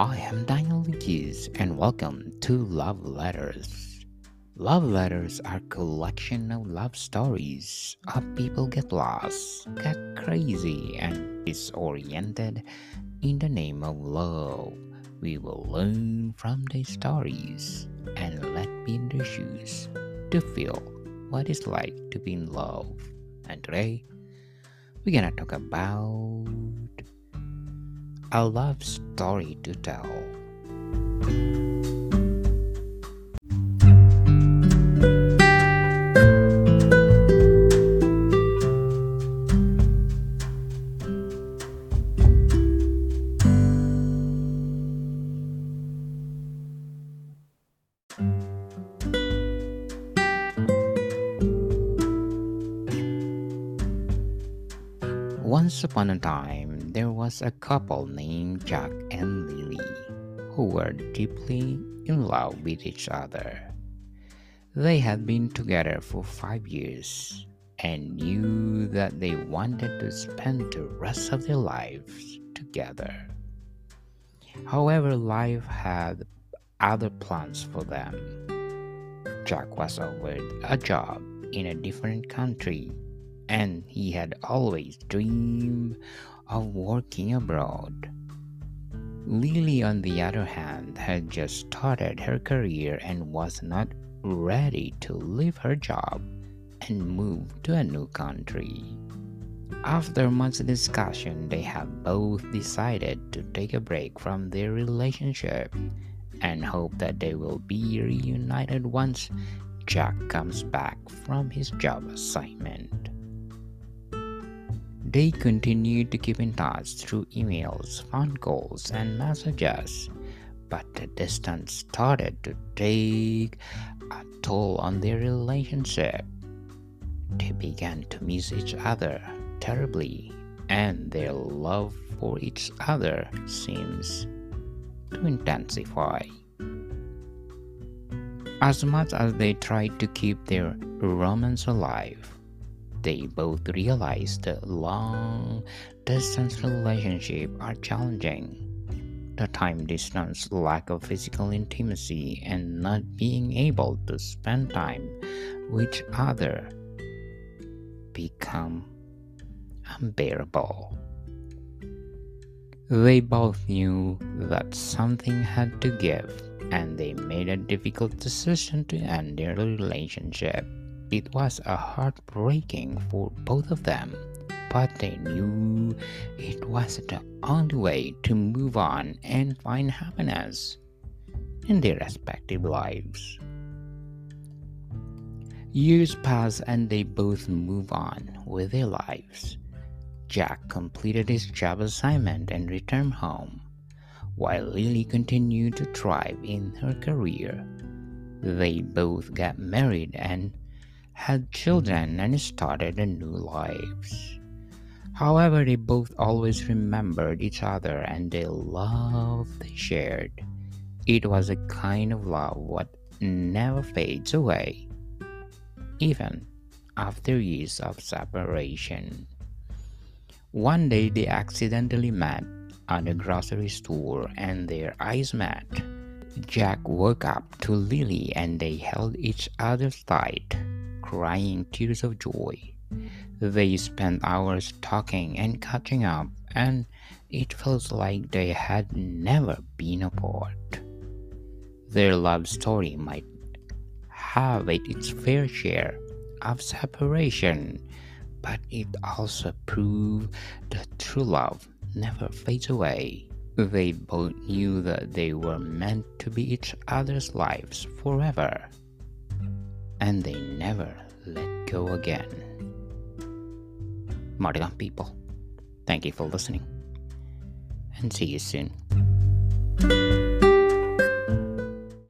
I am Daniel Lucas and welcome to Love Letters. Love letters are a collection of love stories of people get lost, get crazy and disoriented in the name of love. We will learn from their stories and let be in their shoes to feel what it's like to be in love. And today we're gonna talk about a love story to tell. Once upon a time, there was a couple named Jack and Lily who were deeply in love with each other. They had been together for five years and knew that they wanted to spend the rest of their lives together. However, life had other plans for them. Jack was offered a job in a different country and he had always dreamed of working abroad. Lily, on the other hand, had just started her career and was not ready to leave her job and move to a new country. After much discussion, they have both decided to take a break from their relationship and hope that they will be reunited once Jack comes back from his job assignment. They continued to keep in touch through emails, phone calls, and messages, but the distance started to take a toll on their relationship. They began to miss each other terribly, and their love for each other seems to intensify. As much as they tried to keep their romance alive, they both realized that long distance relationships are challenging. The time distance, lack of physical intimacy, and not being able to spend time with each other become unbearable. They both knew that something had to give, and they made a difficult decision to end their relationship. It was a heartbreaking for both of them, but they knew it was the only way to move on and find happiness in their respective lives. Years pass and they both move on with their lives. Jack completed his job assignment and returned home, while Lily continued to thrive in her career. They both got married and had children and started a new lives. However, they both always remembered each other and the love they shared. It was a kind of love what never fades away, even after years of separation. One day they accidentally met at a grocery store and their eyes met. Jack woke up to Lily and they held each other tight crying tears of joy. They spent hours talking and catching up, and it felt like they had never been apart. Their love story might have its fair share of separation, but it also proved that true love never fades away. They both knew that they were meant to be each other's lives forever and they never let go again. Mardigan people, thank you for listening and see you soon.